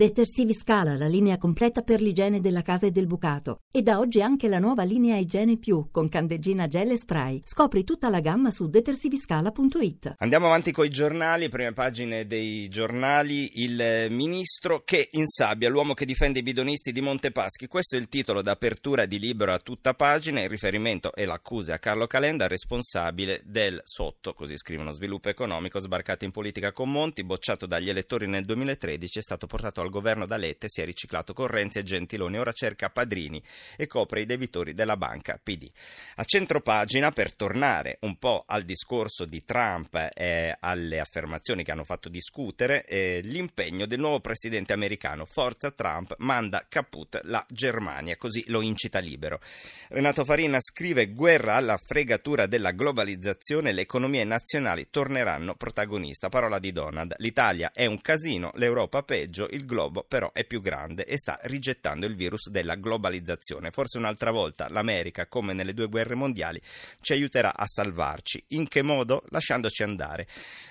Detersivi Scala, la linea completa per l'igiene della casa e del bucato. E da oggi anche la nuova linea Igiene Più con candeggina gel e spray. Scopri tutta la gamma su detersiviscala.it. Andiamo avanti con i giornali, prime pagine dei giornali. Il ministro che insabbia l'uomo che difende i bidonisti di Montepaschi. Questo è il titolo d'apertura di Libero a tutta pagina. Il riferimento e l'accusa a Carlo Calenda, responsabile del sotto, così scrivono, sviluppo economico sbarcato in politica con Monti, bocciato dagli elettori nel 2013, è stato portato al governo da Lette si è riciclato con Renzi e Gentiloni, ora cerca padrini e copre i debitori della banca PD. A centro pagina, per tornare un po' al discorso di Trump e alle affermazioni che hanno fatto discutere, eh, l'impegno del nuovo presidente americano, Forza Trump, manda caput la Germania, così lo incita libero. Renato Farina scrive guerra alla fregatura della globalizzazione, le economie nazionali torneranno protagonista. Parola di Donald, l'Italia è un casino, l'Europa peggio, il globo globo però è più grande e sta rigettando il virus della globalizzazione. Forse un'altra volta l'America, come nelle due guerre mondiali, ci aiuterà a salvarci. In che modo? Lasciandoci andare.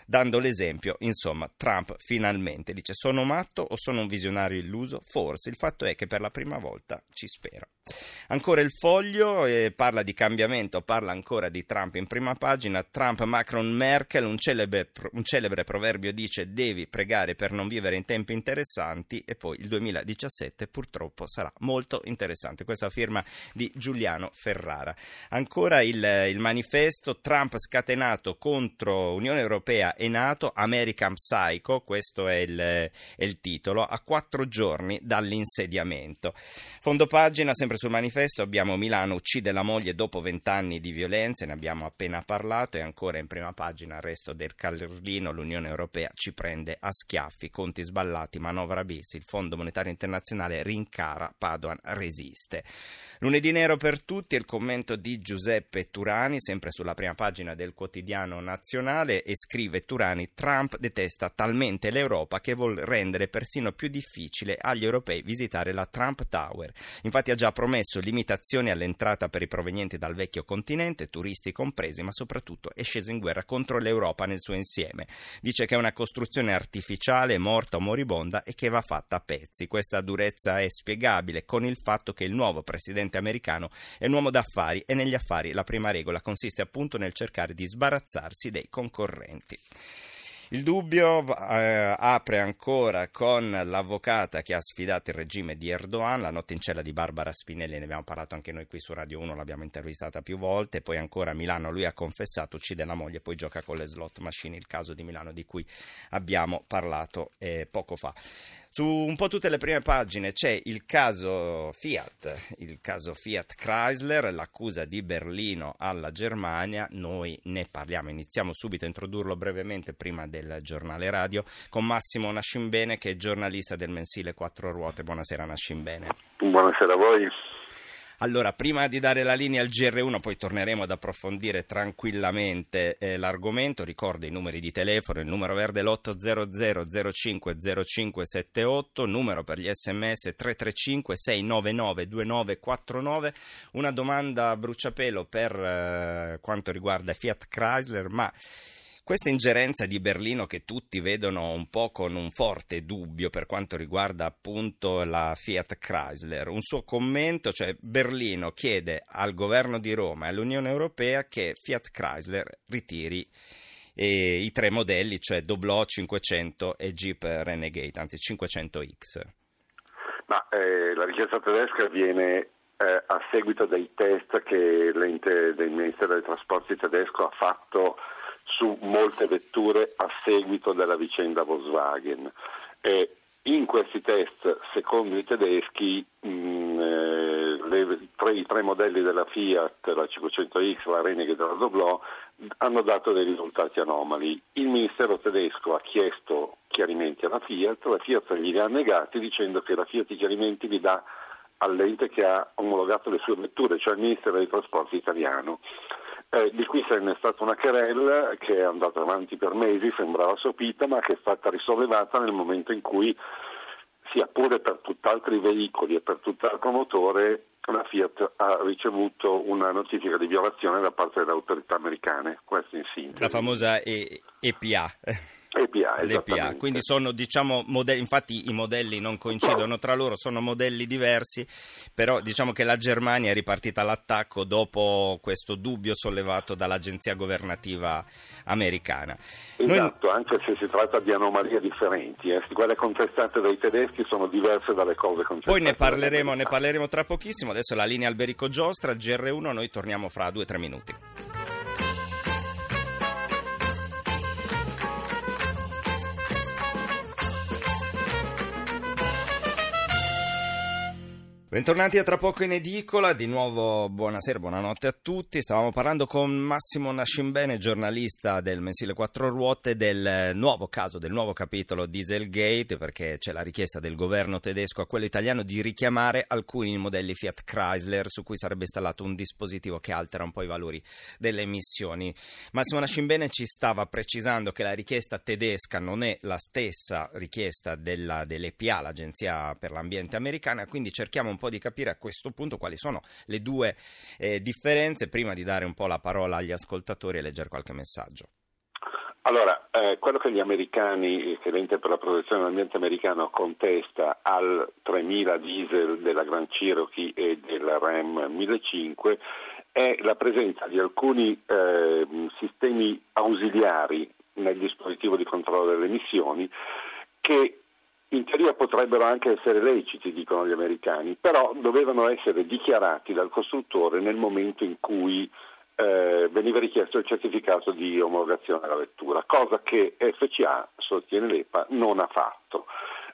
Dando l'esempio, insomma, Trump finalmente dice sono matto o sono un visionario illuso? Forse il fatto è che per la prima volta ci spera. Ancora il foglio eh, parla di cambiamento, parla ancora di Trump in prima pagina. Trump, Macron, Merkel, un celebre, un celebre proverbio dice devi pregare per non vivere in tempi interessanti e poi il 2017 purtroppo sarà molto interessante. Questa firma di Giuliano Ferrara. Ancora il, il manifesto Trump scatenato contro Unione Europea e Nato, American Psycho, questo è il, è il titolo, a quattro giorni dall'insediamento. Fondo pagina sempre sul manifesto abbiamo Milano uccide la moglie dopo vent'anni di violenze, ne abbiamo appena parlato e ancora in prima pagina arresto del Carlino, l'Unione Europea ci prende a schiaffi, conti sballati, manovra bis, il Fondo Monetario Internazionale rincara, Padoan resiste. Lunedì nero per tutti il commento di Giuseppe Turani, sempre sulla prima pagina del quotidiano nazionale e scrive Turani Trump detesta talmente l'Europa che vuol rendere persino più difficile agli europei visitare la Trump Tower. Infatti ha già promesso limitazioni all'entrata per i provenienti dal vecchio continente, turisti compresi, ma soprattutto è sceso in guerra contro l'Europa nel suo insieme. Dice che è una costruzione artificiale, morta o moribonda e che va fatta a pezzi. Questa durezza è spiegabile con il fatto che il nuovo presidente americano è un uomo d'affari e negli affari la prima regola consiste appunto nel cercare di sbarazzarsi dei concorrenti. Il dubbio eh, apre ancora con l'avvocata che ha sfidato il regime di Erdogan, la notte in cella di Barbara Spinelli, ne abbiamo parlato anche noi qui su Radio 1, l'abbiamo intervistata più volte, poi ancora a Milano lui ha confessato, uccide la moglie, poi gioca con le slot machine, il caso di Milano di cui abbiamo parlato eh, poco fa. Su un po' tutte le prime pagine c'è il caso Fiat, il caso Fiat Chrysler, l'accusa di Berlino alla Germania. Noi ne parliamo, iniziamo subito a introdurlo brevemente prima del giornale radio con Massimo Nascimbene che è giornalista del mensile Quattro Ruote. Buonasera Nascimbene. Buonasera a voi. Allora, prima di dare la linea al GR1, poi torneremo ad approfondire tranquillamente eh, l'argomento. Ricordo i numeri di telefono: il numero verde è l'800 05 0578, numero per gli sms 335 699 2949. Una domanda a bruciapelo per eh, quanto riguarda Fiat Chrysler, ma questa ingerenza di Berlino che tutti vedono un po' con un forte dubbio per quanto riguarda appunto la Fiat Chrysler, un suo commento, cioè Berlino chiede al governo di Roma e all'Unione Europea che Fiat Chrysler ritiri eh, i tre modelli, cioè Doblò 500 e Jeep Renegade, anzi 500X. Ma eh, la richiesta tedesca viene eh, a seguito dei test che l'ente del Ministero dei Trasporti tedesco ha fatto su molte vetture a seguito della vicenda Volkswagen. E in questi test, secondo i tedeschi, mh, mm, eh, le, tre, i tre modelli della Fiat, la 500X, la Renegade e la Doblò, hanno dato dei risultati anomali. Il ministero tedesco ha chiesto chiarimenti alla Fiat, la Fiat glieli ha negati dicendo che la Fiat i chiarimenti li dà all'ente che ha omologato le sue vetture, cioè il Ministero dei Trasporti italiano. Eh, di qui se ne è stata una querella che è andata avanti per mesi, sembrava sopita, ma che è stata risollevata nel momento in cui, sia pure per tutt'altri veicoli e per tutt'altro motore, la Fiat ha ricevuto una notifica di violazione da parte delle autorità americane. Questo in sintesi. La famosa e- EPA. EPA, l'EPA. Quindi sono diciamo modelli, infatti i modelli non coincidono tra loro, sono modelli diversi, però diciamo che la Germania è ripartita all'attacco dopo questo dubbio sollevato dall'agenzia governativa americana. Esatto, Noi... anche se si tratta di anomalie differenti, eh. quelle contestate dai tedeschi sono diverse dalle cose contestate. Poi ne parleremo, ne parleremo tra pochissimo, adesso la linea Alberico Giostra, GR1, noi torniamo fra due o tre minuti. Bentornati a Tra poco in edicola, di nuovo buonasera, buonanotte a tutti. Stavamo parlando con Massimo Nascimbene, giornalista del mensile Quattro Ruote, del nuovo caso, del nuovo capitolo Dieselgate, perché c'è la richiesta del governo tedesco a quello italiano di richiamare alcuni modelli Fiat Chrysler su cui sarebbe installato un dispositivo che altera un po' i valori delle emissioni. Massimo Nascimbene ci stava precisando che la richiesta tedesca non è la stessa richiesta della, dell'EPA, l'Agenzia per l'Ambiente americana, quindi cerchiamo un po' di capire a questo punto quali sono le due eh, differenze prima di dare un po' la parola agli ascoltatori e leggere qualche messaggio. Allora, eh, quello che gli americani, che l'ente per la protezione dell'ambiente americano contesta al 3000 diesel della Grand Cherokee e del Ram 1500 è la presenza di alcuni eh, sistemi ausiliari nel dispositivo di controllo delle emissioni che in teoria potrebbero anche essere leciti, dicono gli americani, però dovevano essere dichiarati dal costruttore nel momento in cui eh, veniva richiesto il certificato di omologazione della vettura, cosa che FCA, sostiene l'EPA, non ha fatto.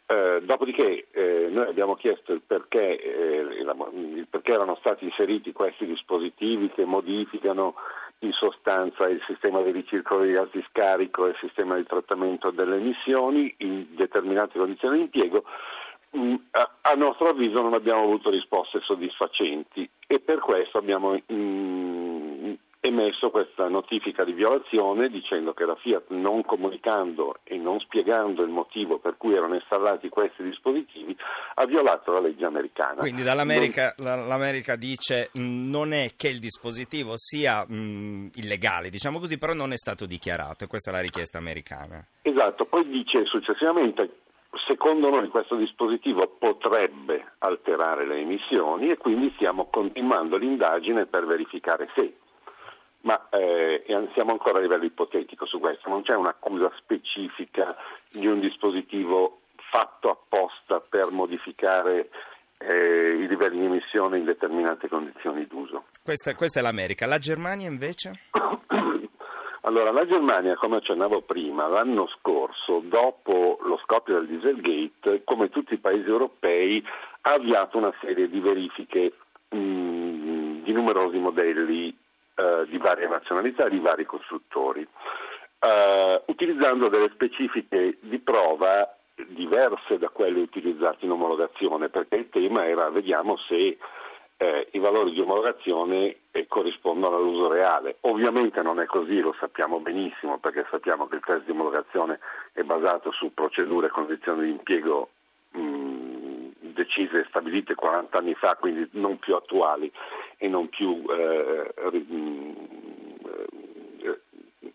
Eh, dopodiché eh, noi abbiamo chiesto il perché, eh, il perché, erano stati inseriti questi dispositivi che modificano in sostanza il sistema di ricircolo di gas di scarico e il sistema di trattamento delle emissioni in determinate condizioni di impiego. Mm, a, nostro avviso non abbiamo avuto risposte soddisfacenti e per questo abbiamo mm, emesso questa notifica di violazione dicendo che la Fiat non comunicando e non spiegando il motivo per cui erano installati questi dispositivi ha violato la legge americana. Quindi dall'America non... l'America dice mm, non è che il dispositivo sia mh, mm, illegale, diciamo così, però non è stato dichiarato e questa è la richiesta americana. Esatto, poi dice successivamente Secondo noi questo dispositivo potrebbe alterare le emissioni e quindi stiamo continuando l'indagine per verificare se ma eh, siamo ancora a livello ipotetico su questo, non c'è un'accusa specifica di un dispositivo fatto apposta per modificare eh, i livelli di emissione in determinate condizioni d'uso. Questa, questa è l'America, la Germania invece? Allora, la Germania, come accennavo prima, l'anno scorso, dopo lo scoppio del Dieselgate, come tutti i paesi europei, ha avviato una serie di verifiche mh, di numerosi modelli eh, di varie nazionalità, di vari costruttori, eh, utilizzando delle specifiche di prova diverse da quelle utilizzate in omologazione, perché il tema era vediamo se eh, i valori di omologazione eh, corrispondono all'uso reale. Ovviamente non è così, lo sappiamo benissimo, perché sappiamo che il test di omologazione è basato su procedure e condizioni di impiego decise e stabilite 40 anni fa, quindi non più attuali e non più eh,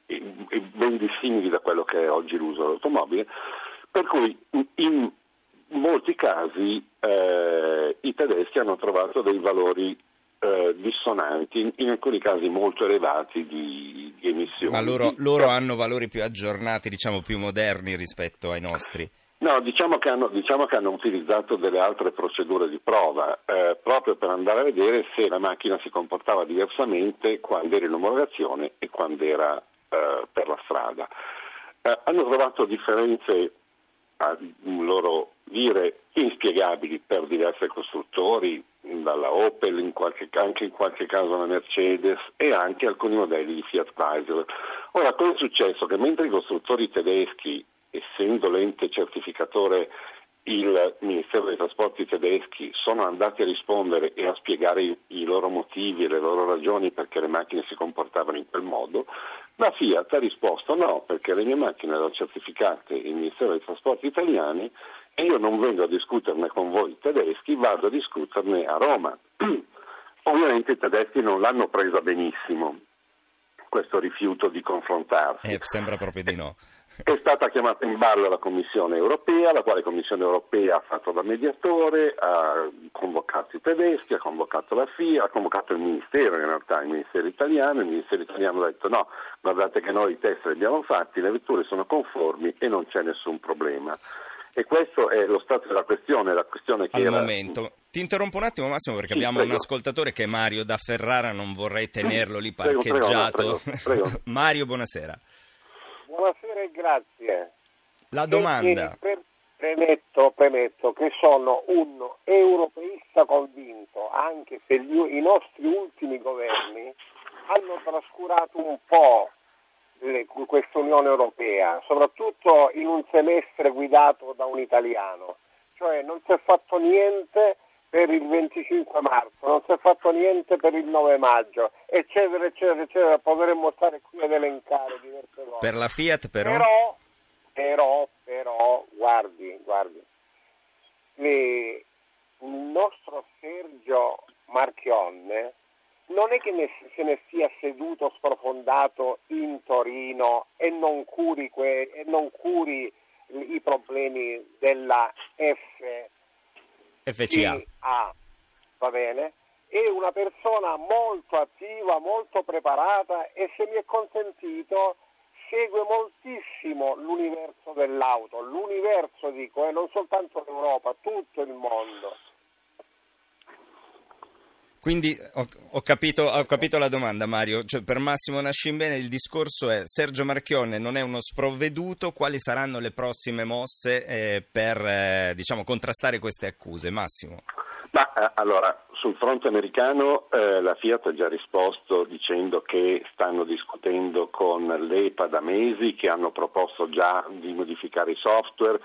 eh, ben dissimili da quello che è oggi l'uso dell'automobile, per cui in molti casi eh, i tedeschi hanno trovato dei valori eh, dissonanti, in, in, alcuni casi molto elevati di, di emissioni. Ma loro, loro hanno valori più aggiornati, diciamo più moderni rispetto ai nostri? No, diciamo che, hanno, diciamo che hanno, utilizzato delle altre procedure di prova eh, proprio per andare a vedere se la macchina si comportava diversamente quando era in omologazione e quando era eh, per la strada. Eh, hanno trovato differenze, a loro dire, inspiegabili per diversi costruttori, dalla Opel, in qualche, anche in qualche caso la Mercedes e anche alcuni modelli di Fiat Chrysler. Ora, cosa è successo? Che mentre i costruttori tedeschi essendo l'ente certificatore il Ministero dei Trasporti tedeschi sono andati a rispondere e a spiegare i, i, loro motivi e le loro ragioni perché le macchine si comportavano in quel modo, la Fiat ha risposto no, perché le mie macchine erano certificate il Ministero dei Trasporti italiani e io non vengo a discuterne con voi tedeschi, vado a discuterne a Roma. Ovviamente i tedeschi non l'hanno presa benissimo questo rifiuto di confrontarsi. Eh, sembra proprio di no. È stata chiamata in ballo la Commissione europea, la quale Commissione europea ha fatto da mediatore, ha convocato i tedeschi, ha convocato la FIA, ha convocato il Ministero in realtà, il Ministero italiano, il Ministero italiano ha detto no, guardate che noi i test li abbiamo fatti, le vetture sono conformi e non c'è nessun problema. E questo è lo stato della questione, la questione che Al era... momento. Ti interrompo un attimo Massimo perché Sì, abbiamo prego. un ascoltatore che è Mario da Ferrara, non vorrei tenerlo lì parcheggiato. prego, prego. Mario, buonasera. E grazie. La domanda. Pre- premetto, premetto che sono un europeista convinto, anche se gli- i nostri ultimi governi hanno trascurato un po' questa Unione Europea, soprattutto in un semestre guidato da un italiano. Cioè non si è fatto niente per il 25 marzo, non si è fatto niente per il 9 maggio, eccetera, eccetera, eccetera. Potremmo stare qui ad elencare. Per la Fiat però... Però, però, però, guardi, guardi, le- il nostro Sergio Marchionne non è che ne- se ne sia seduto sprofondato in Torino e non curi, que- e non curi i problemi della F FCA. ah, va bene? È una persona molto attiva, molto preparata e se mi è consentito segue moltissimo l'universo dell'auto, l'universo dico, e non soltanto l'Europa, tutto il mondo. Quindi ho, ho capito, ho capito la domanda Mario, cioè, per Massimo Nascimbene il discorso è Sergio Marchionne non è uno sprovveduto, quali saranno le prossime mosse eh, per eh, diciamo, contrastare queste accuse? Massimo. Ma eh, allora, sul fronte americano eh, la Fiat ha già risposto dicendo che stanno discutendo con l'EPA da mesi, che hanno proposto già di modificare i software,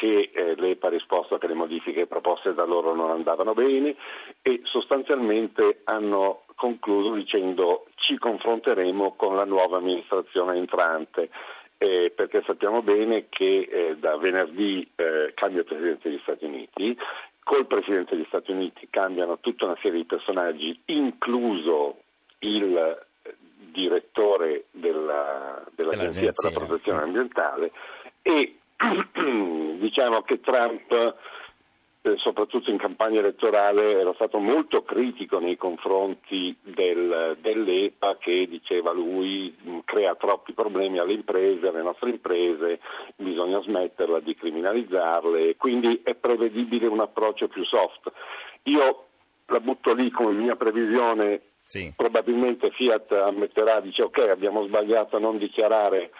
che eh, l'EPA ha risposto che le modifiche proposte da loro non andavano bene e sostanzialmente hanno concluso dicendo ci confronteremo con la nuova amministrazione entrante. eh, perché sappiamo bene che eh, da venerdì eh, cambia il Presidente degli Stati Uniti, col Presidente degli Stati Uniti cambiano tutta una serie di personaggi, incluso il eh, direttore della, dell'Agenzia per la Dell'agenzia. protezione ambientale e diciamo che Trump eh, soprattutto in campagna elettorale era stato molto critico nei confronti del- dell'EPA che diceva lui mh, crea troppi problemi alle imprese, alle nostre imprese, bisogna smetterla di criminalizzarle, quindi è prevedibile un approccio più soft. Io la butto lì come mia previsione, Sì. probabilmente Fiat ammetterà, dice ok abbiamo sbagliato a non dichiarare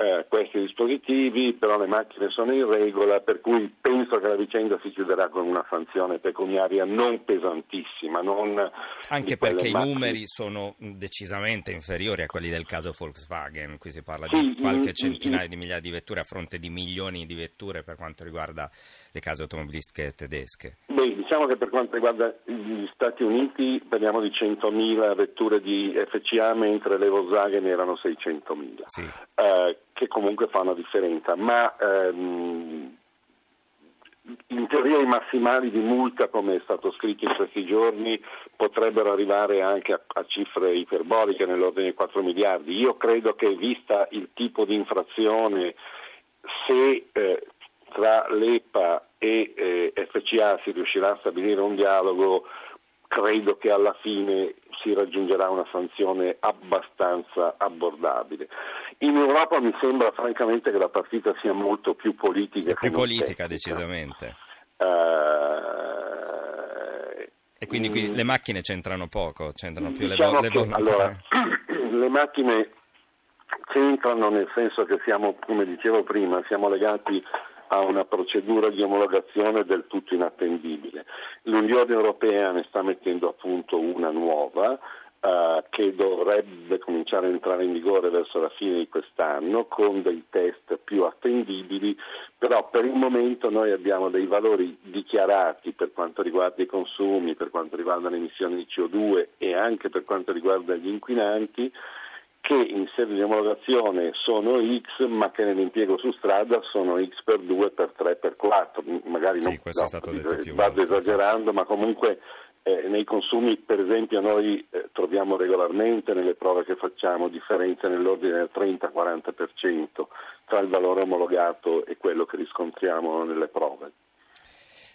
eh, questi dispositivi, però le macchine sono in regola, per cui penso che la vicenda si chiuderà con una sanzione pecuniaria non pesantissima, non Anche perché i macchine- numeri sono decisamente inferiori a quelli del caso Volkswagen, qui si parla Sì, di qualche mm, centinaia mm. di migliaia di vetture a fronte di milioni di vetture per quanto riguarda le case automobilistiche tedesche. Beh, diciamo che per quanto riguarda gli Stati Uniti parliamo di 100.000 vetture di FCA mentre le Volkswagen erano 600.000. Sì. eh, che comunque fa una differenza, ma ehm, in teoria i massimali di multa, come è stato scritto in questi giorni, potrebbero arrivare anche a, a cifre iperboliche nell'ordine di 4 miliardi. Io credo che vista il tipo di infrazione, se eh, tra l'EPA e eh, FCA si riuscirà a stabilire un dialogo, credo che alla fine si raggiungerà una sanzione abbastanza abbordabile. In Europa mi sembra francamente che la partita sia molto più politica È che più politica tecnica. decisamente. Eh, E quindi qui mm, le macchine c'entrano poco, c'entrano più diciamo le, che, vo- le vo- allora, le macchine c'entrano nel senso che siamo, come dicevo prima, siamo legati a una procedura di omologazione del tutto inattendibile. L'Unione Europea ne sta mettendo a punto una nuova eh, che dovrebbe cominciare a entrare in vigore verso la fine di quest'anno con dei test più attendibili, però per il momento noi abbiamo dei valori dichiarati per quanto riguarda i consumi, per quanto riguarda le emissioni di CO2 e anche per quanto riguarda gli inquinanti che in sede di omologazione sono X, ma che nell'impiego su strada sono X per 2, per 3, per 4. Magari Sì, non questo è no, stato detto più vado volte. esagerando, ma comunque eh, nei consumi, per esempio, noi eh, troviamo regolarmente nelle prove che facciamo differenze nell'ordine del 30-40% tra il valore omologato e quello che riscontriamo nelle prove.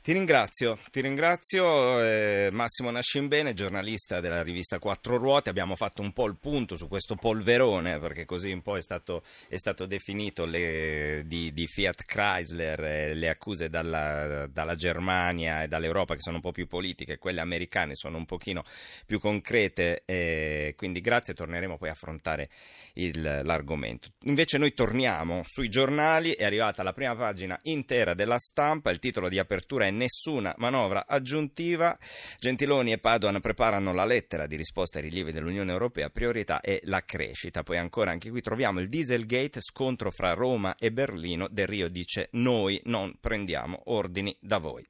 Ti ringrazio, ti ringrazio eh, Massimo Nascimbene, giornalista della rivista Quattro Ruote. Abbiamo fatto un po' il punto su questo polverone, perché così un po' è stato, è stato definito le, di, di, Fiat Chrysler, eh, le accuse dalla, dalla, Germania e dall'Europa che sono un po' più politiche, quelle americane sono un pochino più concrete. Eh, quindi grazie, torneremo poi a affrontare il, l'argomento. Invece noi torniamo sui giornali, è arrivata la prima pagina intera della stampa, il titolo di apertura è nessuna manovra aggiuntiva. Gentiloni e Padoan preparano la lettera di risposta ai rilievi dell'Unione Europea, priorità è la crescita. Poi ancora anche qui troviamo il Dieselgate, scontro fra Roma e Berlino. Del Rio dice noi non prendiamo ordini da voi.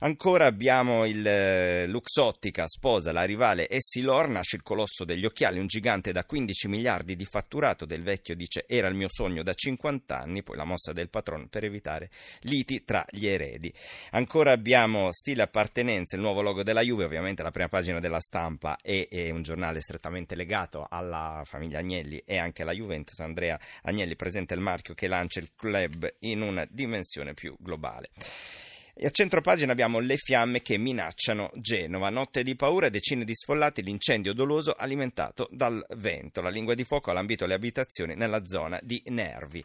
Ancora abbiamo il eh, Luxottica, sposa la rivale Essilor, nasce il colosso degli occhiali, un gigante da 15 miliardi di fatturato, del vecchio dice era il mio sogno da 50 anni, poi la mossa del patron per evitare liti tra gli eredi. Ancora abbiamo stile appartenenza, il nuovo logo della Juve, ovviamente la prima pagina della stampa è, è un giornale strettamente legato alla famiglia Agnelli e anche alla Juventus. Andrea Agnelli presenta il marchio che lancia il club in una dimensione più globale. E a centropagina abbiamo le fiamme che minacciano Genova. Notte di paura, decine di sfollati, l'incendio doloso alimentato dal vento. La lingua di fuoco ha lambito le abitazioni nella zona di Nervi.